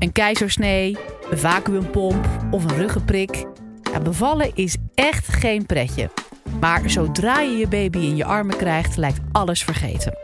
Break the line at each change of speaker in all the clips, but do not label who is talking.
Een keizersnee, een vacuümpomp of een ruggenprik. Bevallen is echt geen pretje. Maar zodra je je baby in je armen krijgt, lijkt alles vergeten.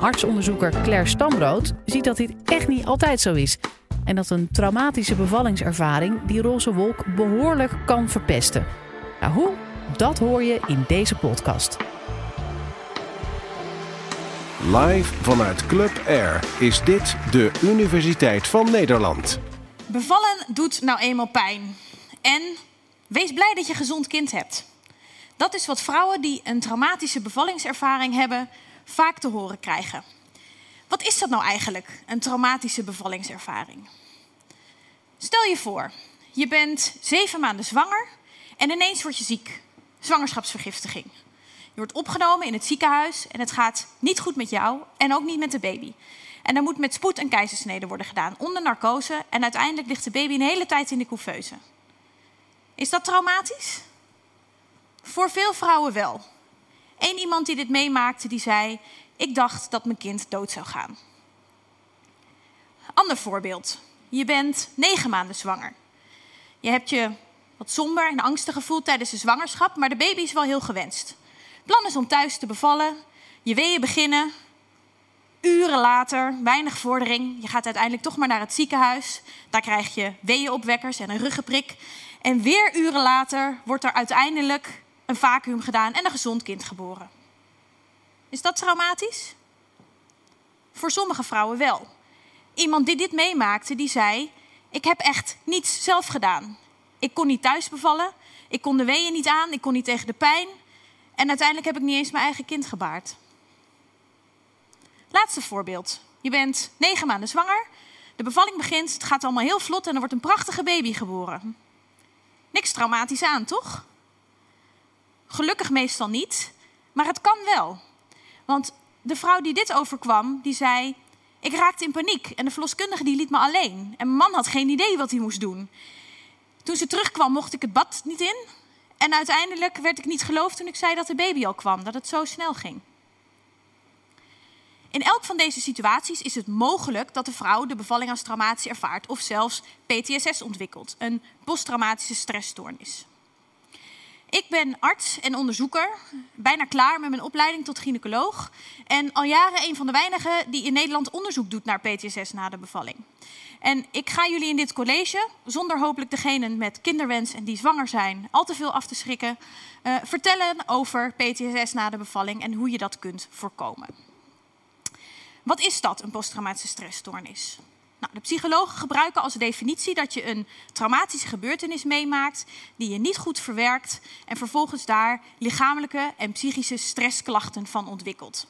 Artsonderzoeker Claire Stambrood ziet dat dit echt niet altijd zo is. En dat een traumatische bevallingservaring die roze wolk behoorlijk kan verpesten. Nou, hoe? Dat hoor je in deze podcast.
Live vanuit Club Air is dit de Universiteit van Nederland.
Bevallen doet nou eenmaal pijn. En wees blij dat je gezond kind hebt. Dat is wat vrouwen die een traumatische bevallingservaring hebben vaak te horen krijgen. Wat is dat nou eigenlijk, een traumatische bevallingservaring? Stel je voor, je bent zeven maanden zwanger en ineens word je ziek. Zwangerschapsvergiftiging. Je wordt opgenomen in het ziekenhuis en het gaat niet goed met jou en ook niet met de baby. En er moet met spoed een keizersnede worden gedaan onder narcose en uiteindelijk ligt de baby een hele tijd in de couveuse. Is dat traumatisch? Voor veel vrouwen wel. Eén iemand die dit meemaakte, die zei: Ik dacht dat mijn kind dood zou gaan. Ander voorbeeld. Je bent negen maanden zwanger. Je hebt je wat somber en angstig gevoeld tijdens de zwangerschap, maar de baby is wel heel gewenst. Plan is om thuis te bevallen, je weeën beginnen. Uren later, weinig vordering. Je gaat uiteindelijk toch maar naar het ziekenhuis. Daar krijg je weeënopwekkers en een ruggenprik. En weer uren later wordt er uiteindelijk een vacuüm gedaan en een gezond kind geboren. Is dat traumatisch? Voor sommige vrouwen wel. Iemand die dit meemaakte, die zei: Ik heb echt niets zelf gedaan. Ik kon niet thuis bevallen, ik kon de weeën niet aan, ik kon niet tegen de pijn. En uiteindelijk heb ik niet eens mijn eigen kind gebaard. Laatste voorbeeld. Je bent negen maanden zwanger, de bevalling begint, het gaat allemaal heel vlot en er wordt een prachtige baby geboren. Niks traumatisch aan, toch? Gelukkig meestal niet, maar het kan wel. Want de vrouw die dit overkwam, die zei: Ik raakte in paniek en de verloskundige die liet me alleen. En mijn man had geen idee wat hij moest doen. Toen ze terugkwam, mocht ik het bad niet in. En uiteindelijk werd ik niet geloofd toen ik zei dat de baby al kwam, dat het zo snel ging. In elk van deze situaties is het mogelijk dat de vrouw de bevalling als traumatisch ervaart of zelfs PTSS ontwikkelt, een posttraumatische stressstoornis. Ik ben arts en onderzoeker, bijna klaar met mijn opleiding tot gynaecoloog. En al jaren een van de weinigen die in Nederland onderzoek doet naar PTSS na de bevalling. En ik ga jullie in dit college, zonder hopelijk degenen met kinderwens en die zwanger zijn, al te veel af te schrikken, uh, vertellen over PTSS na de bevalling en hoe je dat kunt voorkomen. Wat is dat, een posttraumatische stressstoornis? Nou, de psychologen gebruiken als definitie dat je een traumatische gebeurtenis meemaakt die je niet goed verwerkt en vervolgens daar lichamelijke en psychische stressklachten van ontwikkelt.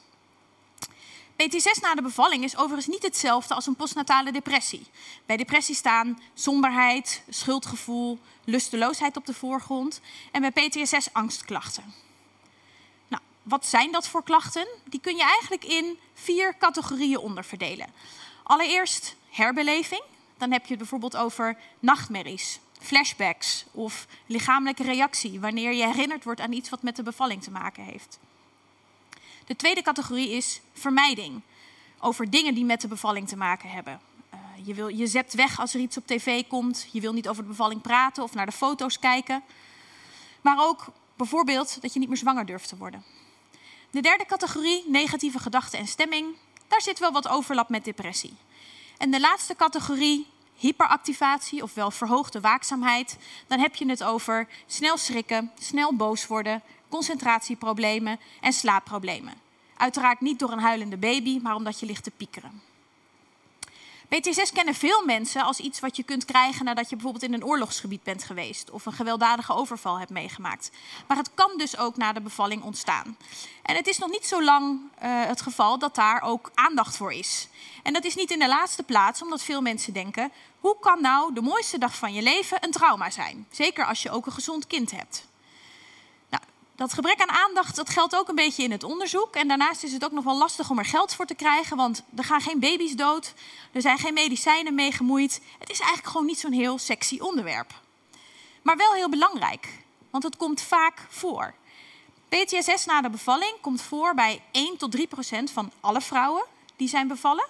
PTSS na de bevalling is overigens niet hetzelfde als een postnatale depressie. Bij depressie staan somberheid, schuldgevoel, lusteloosheid op de voorgrond en bij PTSS angstklachten. Nou, wat zijn dat voor klachten? Die kun je eigenlijk in vier categorieën onderverdelen. Allereerst herbeleving. Dan heb je het bijvoorbeeld over nachtmerries, flashbacks of lichamelijke reactie wanneer je herinnerd wordt aan iets wat met de bevalling te maken heeft. De tweede categorie is vermijding. Over dingen die met de bevalling te maken hebben. Uh, je, wil, je weg als er iets op tv komt. Je wil niet over de bevalling praten of naar de foto's kijken. Maar ook bijvoorbeeld dat je niet meer zwanger durft te worden. De derde categorie, negatieve gedachten en stemming. Daar zit wel wat overlap met depressie. En de laatste categorie, hyperactivatie, ofwel verhoogde waakzaamheid. Dan heb je het over snel schrikken, snel boos worden, concentratieproblemen en slaapproblemen. Uiteraard niet door een huilende baby, maar omdat je ligt te piekeren. PTSS kennen veel mensen als iets wat je kunt krijgen nadat je bijvoorbeeld in een oorlogsgebied bent geweest of een gewelddadige overval hebt meegemaakt. Maar het kan dus ook na de bevalling ontstaan. En het is nog niet zo lang uh, het geval dat daar ook aandacht voor is. En dat is niet in de laatste plaats omdat veel mensen denken: hoe kan nou de mooiste dag van je leven een trauma zijn? Zeker als je ook een gezond kind hebt. Dat gebrek aan aandacht dat geldt ook een beetje in het onderzoek. En daarnaast is het ook nog wel lastig om er geld voor te krijgen, want er gaan geen baby's dood, er zijn geen medicijnen mee gemoeid. Het is eigenlijk gewoon niet zo'n heel sexy onderwerp. Maar wel heel belangrijk, want het komt vaak voor. PTSS na de bevalling komt voor bij 1 tot 3 procent van alle vrouwen die zijn bevallen.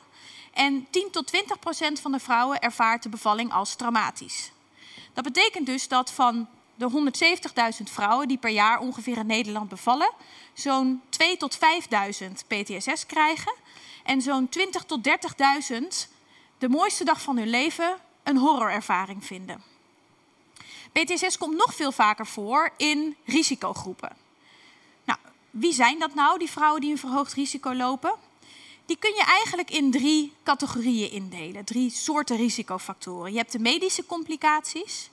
En 10 tot 20 procent van de vrouwen ervaart de bevalling als traumatisch. Dat betekent dus dat van de 170.000 vrouwen die per jaar ongeveer in Nederland bevallen, zo'n 2 tot 5.000 PTSS krijgen. En zo'n 20 tot 30.000 de mooiste dag van hun leven een horrorervaring vinden. PTSS komt nog veel vaker voor in risicogroepen. Nou, wie zijn dat nou, die vrouwen die een verhoogd risico lopen? Die kun je eigenlijk in drie categorieën indelen, drie soorten risicofactoren. Je hebt de medische complicaties,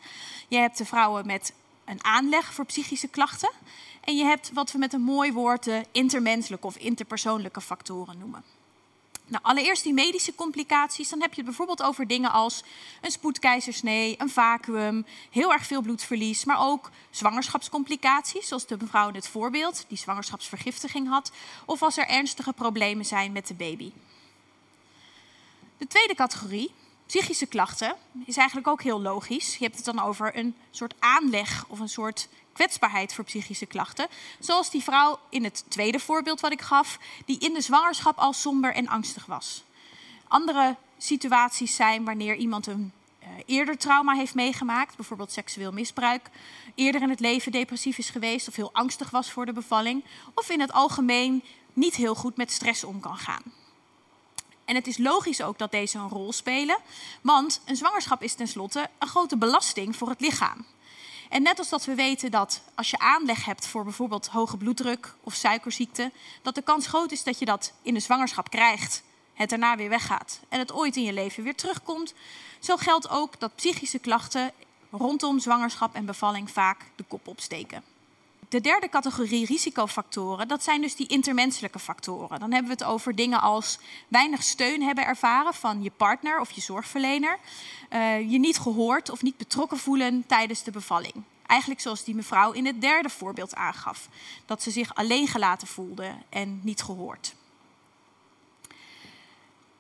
je hebt de vrouwen met een aanleg voor psychische klachten en je hebt wat we met een mooi woord de intermenselijke of interpersoonlijke factoren noemen. Nou, allereerst die medische complicaties. Dan heb je het bijvoorbeeld over dingen als een spoedkeizersnee, een vacuüm, heel erg veel bloedverlies, maar ook zwangerschapscomplicaties, zoals de mevrouw in het voorbeeld, die zwangerschapsvergiftiging had, of als er ernstige problemen zijn met de baby. De tweede categorie, psychische klachten, is eigenlijk ook heel logisch. Je hebt het dan over een soort aanleg of een soort kwetsbaarheid voor psychische klachten. Zoals die vrouw in het tweede voorbeeld wat ik gaf, die in de zwangerschap al somber en angstig was. Andere situaties zijn wanneer iemand een uh, eerder trauma heeft meegemaakt, bijvoorbeeld seksueel misbruik, eerder in het leven depressief is geweest of heel angstig was voor de bevalling, of in het algemeen niet heel goed met stress om kan gaan. En het is logisch ook dat deze een rol spelen, want een zwangerschap is tenslotte een grote belasting voor het lichaam. En net als dat we weten dat als je aanleg hebt voor bijvoorbeeld hoge bloeddruk of suikerziekte, dat de kans groot is dat je dat in de zwangerschap krijgt, het daarna weer weggaat en het ooit in je leven weer terugkomt. Zo geldt ook dat psychische klachten rondom zwangerschap en bevalling vaak de kop opsteken. De derde categorie risicofactoren, dat zijn dus die intermenselijke factoren. Dan hebben we het over dingen als weinig steun hebben ervaren van je partner of je zorgverlener. Uh, je niet gehoord of niet betrokken voelen tijdens de bevalling. Eigenlijk zoals die mevrouw in het derde voorbeeld aangaf. Dat ze zich alleen gelaten voelde en niet gehoord.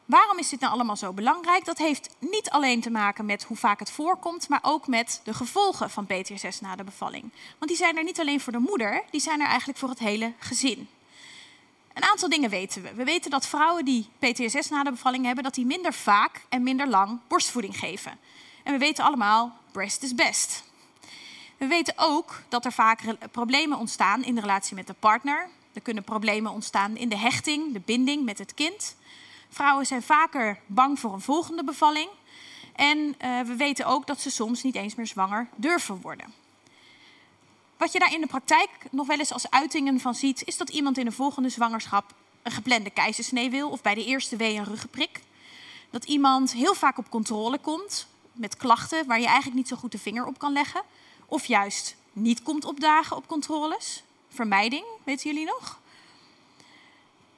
Waarom is dit nou allemaal zo belangrijk? Dat heeft niet alleen te maken met hoe vaak het voorkomt, maar ook met de gevolgen van PTSS na de bevalling. Want die zijn er niet alleen voor de moeder, die zijn er eigenlijk voor het hele gezin. Een aantal dingen weten we. We weten dat vrouwen die PTSS na de bevalling hebben, dat die minder vaak en minder lang borstvoeding geven. En we weten allemaal, breast is best. We weten ook dat er vaak problemen ontstaan in de relatie met de partner. Er kunnen problemen ontstaan in de hechting, de binding met het kind. Vrouwen zijn vaker bang voor een volgende bevalling. En uh, we weten ook dat ze soms niet eens meer zwanger durven worden. Wat je daar in de praktijk nog wel eens als uitingen van ziet, is dat iemand in de volgende zwangerschap een geplande keizersnee wil of bij de eerste wee een ruggenprik. Dat iemand heel vaak op controle komt met klachten waar je eigenlijk niet zo goed de vinger op kan leggen. Of juist niet komt opdagen op controles. Vermijding, weten jullie nog?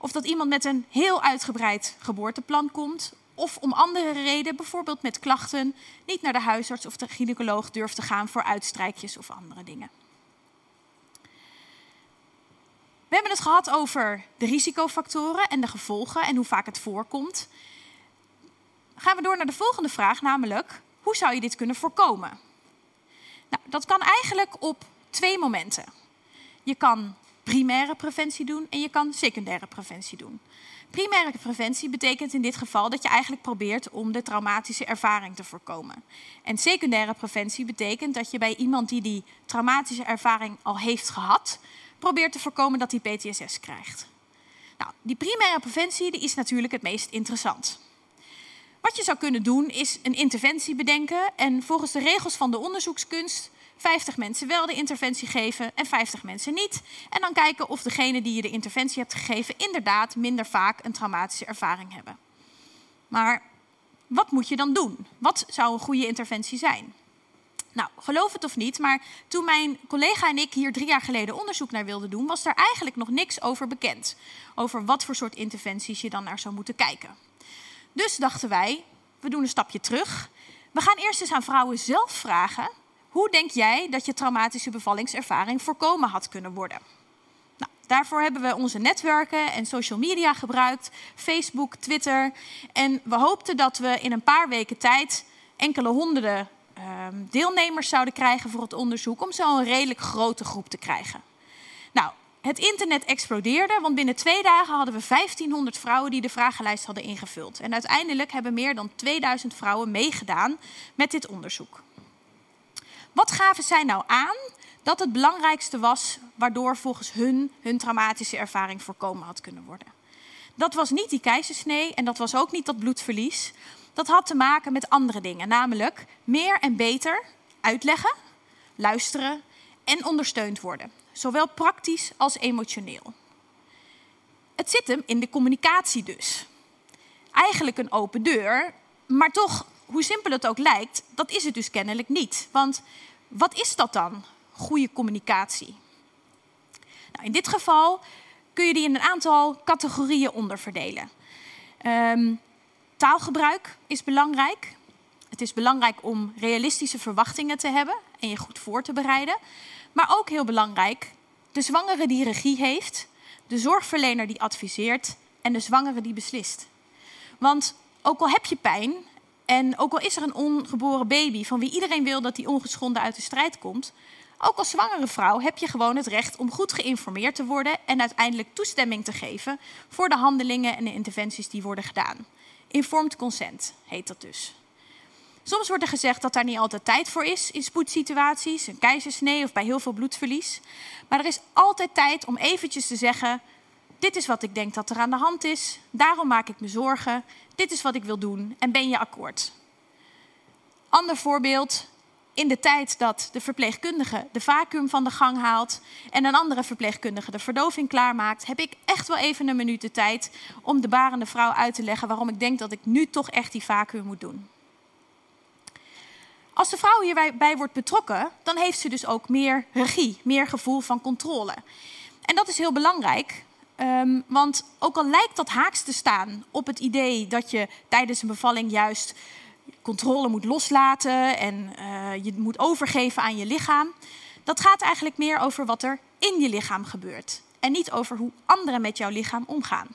Of dat iemand met een heel uitgebreid geboorteplan komt. Of om andere reden, bijvoorbeeld met klachten, niet naar de huisarts of de gynaecoloog durft te gaan voor uitstrijkjes of andere dingen. We hebben het gehad over de risicofactoren en de gevolgen en hoe vaak het voorkomt. Gaan we door naar de volgende vraag, namelijk hoe zou je dit kunnen voorkomen? Nou, dat kan eigenlijk op twee momenten. Je kan primaire preventie doen en je kan secundaire preventie doen. Primaire preventie betekent in dit geval dat je eigenlijk probeert om de traumatische ervaring te voorkomen. En secundaire preventie betekent dat je bij iemand die die traumatische ervaring al heeft gehad, probeert te voorkomen dat hij PTSS krijgt. Nou, die primaire preventie die is natuurlijk het meest interessant. Wat je zou kunnen doen is een interventie bedenken en volgens de regels van de onderzoekskunst 50 mensen wel de interventie geven en 50 mensen niet. En dan kijken of degene die je de interventie hebt gegeven inderdaad minder vaak een traumatische ervaring hebben. Maar wat moet je dan doen? Wat zou een goede interventie zijn? Nou, geloof het of niet, maar toen mijn collega en ik hier drie jaar geleden onderzoek naar wilden doen, was daar eigenlijk nog niks over bekend. Over wat voor soort interventies je dan naar zou moeten kijken. Dus dachten wij, we doen een stapje terug. We gaan eerst eens aan vrouwen zelf vragen hoe denk jij dat je traumatische bevallingservaring voorkomen had kunnen worden? Nou, daarvoor hebben we onze netwerken en social media gebruikt, Facebook, Twitter. En we hoopten dat we in een paar weken tijd enkele honderden uh, deelnemers zouden krijgen voor het onderzoek, om zo een redelijk grote groep te krijgen. Nou, het internet explodeerde, want binnen twee dagen hadden we 1500 vrouwen die de vragenlijst hadden ingevuld. En uiteindelijk hebben meer dan 2000 vrouwen meegedaan met dit onderzoek. Wat gaven zij nou aan dat het belangrijkste was waardoor volgens hun hun traumatische ervaring voorkomen had kunnen worden? Dat was niet die keizersnee en dat was ook niet dat bloedverlies. Dat had te maken met andere dingen, namelijk meer en beter uitleggen, luisteren en ondersteund worden, zowel praktisch als emotioneel. Het zit hem in de communicatie dus. Eigenlijk een open deur, maar toch, hoe simpel het ook lijkt, dat is het dus kennelijk niet. Want wat is dat dan, goede communicatie? Nou, in dit geval kun je die in een aantal categorieën onderverdelen. Um, taalgebruik is belangrijk. Het is belangrijk om realistische verwachtingen te hebben en je goed voor te bereiden. Maar ook heel belangrijk, de zwangere die regie heeft, de zorgverlener die adviseert en de zwangere die beslist. Want ook al heb je pijn en ook al is er een ongeboren baby van wie iedereen wil dat die ongeschonden uit de strijd komt, ook als zwangere vrouw heb je gewoon het recht om goed geïnformeerd te worden en uiteindelijk toestemming te geven voor de handelingen en de interventies die worden gedaan. Informed consent heet dat dus. Soms wordt er gezegd dat daar niet altijd tijd voor is in spoedsituaties, een keizersnee of bij heel veel bloedverlies. Maar er is altijd tijd om eventjes te zeggen: dit is wat ik denk dat er aan de hand is, daarom maak ik me zorgen, dit is wat ik wil doen en ben je akkoord. Ander voorbeeld, in de tijd dat de verpleegkundige de vacuüm van de gang haalt en een andere verpleegkundige de verdoving klaarmaakt, heb ik echt wel even een minuut de tijd om de barende vrouw uit te leggen waarom ik denk dat ik nu toch echt die vacuüm moet doen. Als de vrouw hierbij wordt betrokken, dan heeft ze dus ook meer regie, meer gevoel van controle. En dat is heel belangrijk, um, want ook al lijkt dat haaks te staan op het idee dat je tijdens een bevalling juist controle moet loslaten en uh, je moet overgeven aan je lichaam. Dat gaat eigenlijk meer over wat er in je lichaam gebeurt en niet over hoe anderen met jouw lichaam omgaan.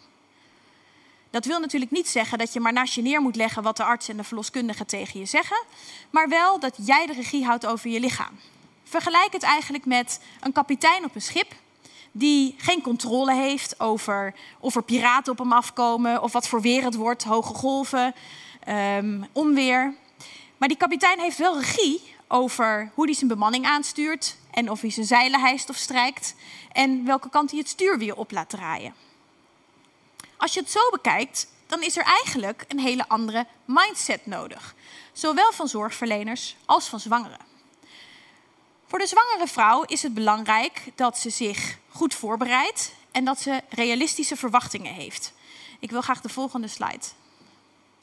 Dat wil natuurlijk niet zeggen dat je maar naast je neer moet leggen wat de arts en de verloskundige tegen je zeggen, maar wel dat jij de regie houdt over je lichaam. Vergelijk het eigenlijk met een kapitein op een schip die geen controle heeft over of er piraten op hem afkomen of wat voor weer het wordt, hoge golven, um, onweer. Maar die kapitein heeft wel regie over hoe hij zijn bemanning aanstuurt en of hij zijn zeilen hijst of strijkt en welke kant hij het stuur weer op laat draaien. Als je het zo bekijkt, dan is er eigenlijk een hele andere mindset nodig, zowel van zorgverleners als van zwangeren. Voor de zwangere vrouw is het belangrijk dat ze zich goed voorbereidt en dat ze realistische verwachtingen heeft. Ik wil graag de volgende slide.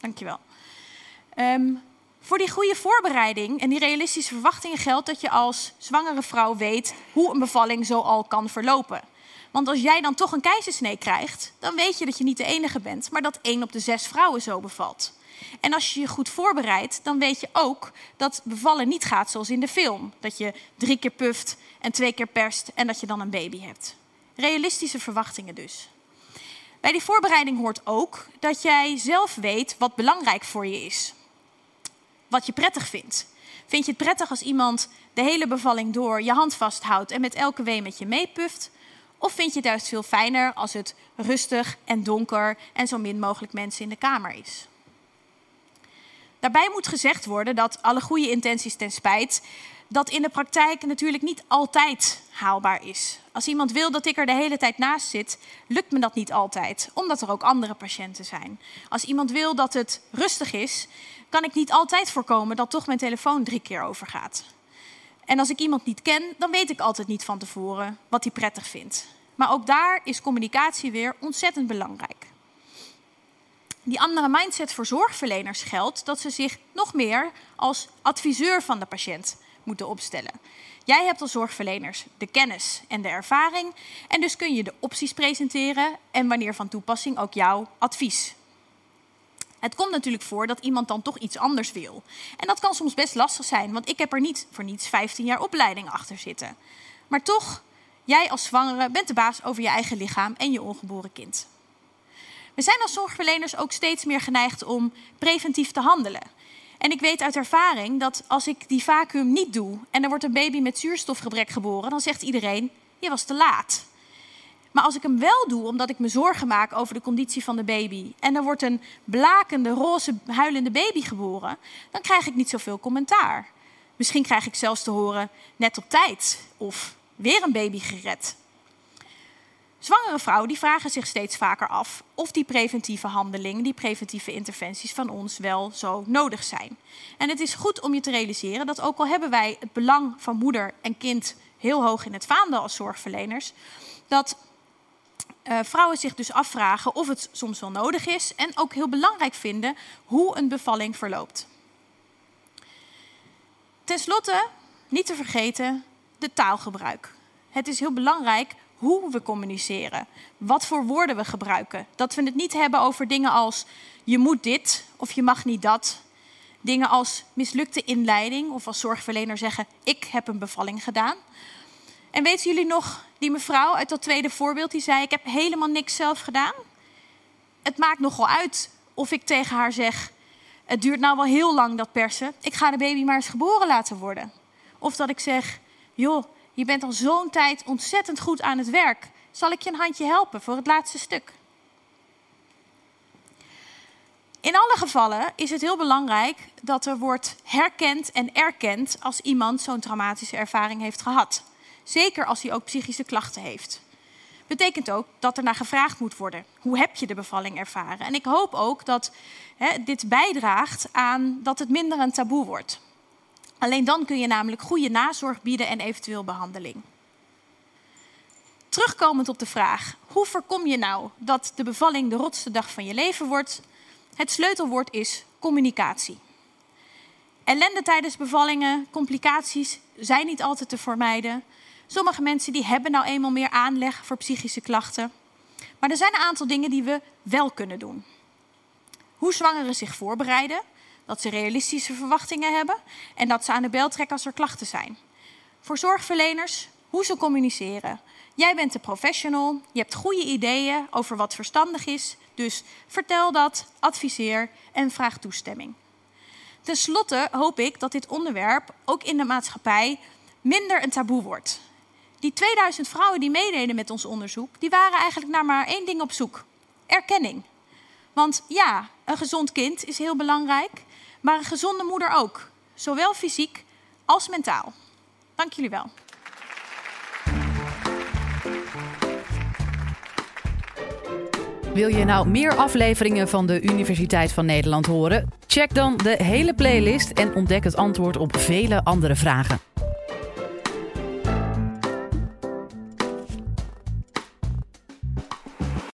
Dankjewel. Um, voor die goede voorbereiding en die realistische verwachtingen geldt dat je als zwangere vrouw weet hoe een bevalling zo al kan verlopen. Want als jij dan toch een keizersnee krijgt, dan weet je dat je niet de enige bent, maar dat één op de zes vrouwen zo bevalt. En als je je goed voorbereidt, dan weet je ook dat bevallen niet gaat zoals in de film. Dat je drie keer puft en twee keer perst en dat je dan een baby hebt. Realistische verwachtingen dus. Bij die voorbereiding hoort ook dat jij zelf weet wat belangrijk voor je is wat je prettig vindt. Vind je het prettig als iemand de hele bevalling door je hand vasthoudt en met elke wee met je meepuft? Of vind je het juist veel fijner als het rustig en donker en zo min mogelijk mensen in de kamer is? Daarbij moet gezegd worden dat alle goede intenties ten spijt dat in de praktijk natuurlijk niet altijd haalbaar is. Als iemand wil dat ik er de hele tijd naast zit, lukt me dat niet altijd, omdat er ook andere patiënten zijn. Als iemand wil dat het rustig is, kan ik niet altijd voorkomen dat toch mijn telefoon drie keer overgaat. En als ik iemand niet ken, dan weet ik altijd niet van tevoren wat hij prettig vindt. Maar ook daar is communicatie weer ontzettend belangrijk. Die andere mindset voor zorgverleners geldt dat ze zich nog meer als adviseur van de patiënt moeten opstellen. Jij hebt als zorgverleners de kennis en de ervaring en dus kun je de opties presenteren en wanneer van toepassing ook jouw advies. Het komt natuurlijk voor dat iemand dan toch iets anders wil. En dat kan soms best lastig zijn, want ik heb er niet voor niets 15 jaar opleiding achter zitten. Maar toch, jij als zwangere bent de baas over je eigen lichaam en je ongeboren kind. We zijn als zorgverleners ook steeds meer geneigd om preventief te handelen. En ik weet uit ervaring dat als ik die vacuüm niet doe en er wordt een baby met zuurstofgebrek geboren, dan zegt iedereen: je was te laat. Maar als ik hem wel doe omdat ik me zorgen maak over de conditie van de baby en er wordt een blakende, roze, huilende baby geboren, dan krijg ik niet zoveel commentaar. Misschien krijg ik zelfs te horen net op tijd of weer een baby gered. Zwangere vrouwen die vragen zich steeds vaker af of die preventieve handelingen, die preventieve interventies van ons wel zo nodig zijn. En het is goed om je te realiseren dat ook al hebben wij het belang van moeder en kind heel hoog in het vaandel als zorgverleners, dat uh, vrouwen zich dus afvragen of het soms wel nodig is en ook heel belangrijk vinden hoe een bevalling verloopt. Ten slotte, niet te vergeten, de taalgebruik. Het is heel belangrijk hoe we communiceren, wat voor woorden we gebruiken. Dat we het niet hebben over dingen als je moet dit of je mag niet dat. Dingen als mislukte inleiding of als zorgverlener zeggen ik heb een bevalling gedaan. En weten jullie nog die mevrouw uit dat tweede voorbeeld die zei ik heb helemaal niks zelf gedaan? Het maakt nogal uit of ik tegen haar zeg het duurt nou wel heel lang dat persen. Ik ga de baby maar eens geboren laten worden. Of dat ik zeg joh je bent al zo'n tijd ontzettend goed aan het werk. Zal ik je een handje helpen voor het laatste stuk? In alle gevallen is het heel belangrijk dat er wordt herkend en erkend als iemand zo'n traumatische ervaring heeft gehad. Zeker als hij ook psychische klachten heeft. Betekent ook dat er naar gevraagd moet worden. Hoe heb je de bevalling ervaren? En ik hoop ook dat hè, dit bijdraagt aan dat het minder een taboe wordt. Alleen dan kun je namelijk goede nazorg bieden en eventueel behandeling. Terugkomend op de vraag: hoe voorkom je nou dat de bevalling de rotste dag van je leven wordt? Het sleutelwoord is communicatie. Ellende tijdens bevallingen, complicaties zijn niet altijd te vermijden. Sommige mensen die hebben nou eenmaal meer aanleg voor psychische klachten. Maar er zijn een aantal dingen die we wel kunnen doen. Hoe zwangeren zich voorbereiden, dat ze realistische verwachtingen hebben en dat ze aan de bel trekken als er klachten zijn. Voor zorgverleners, hoe ze communiceren. Jij bent de professional, je hebt goede ideeën over wat verstandig is, dus vertel dat, adviseer en vraag toestemming. Ten slotte hoop ik dat dit onderwerp ook in de maatschappij minder een taboe wordt. Die 2000 vrouwen die meededen met ons onderzoek, die waren eigenlijk naar maar één ding op zoek: erkenning. Want ja, een gezond kind is heel belangrijk, maar een gezonde moeder ook, zowel fysiek als mentaal. Dank jullie wel.
Wil je nou meer afleveringen van de Universiteit van Nederland horen? Check dan de hele playlist en ontdek het antwoord op vele andere vragen.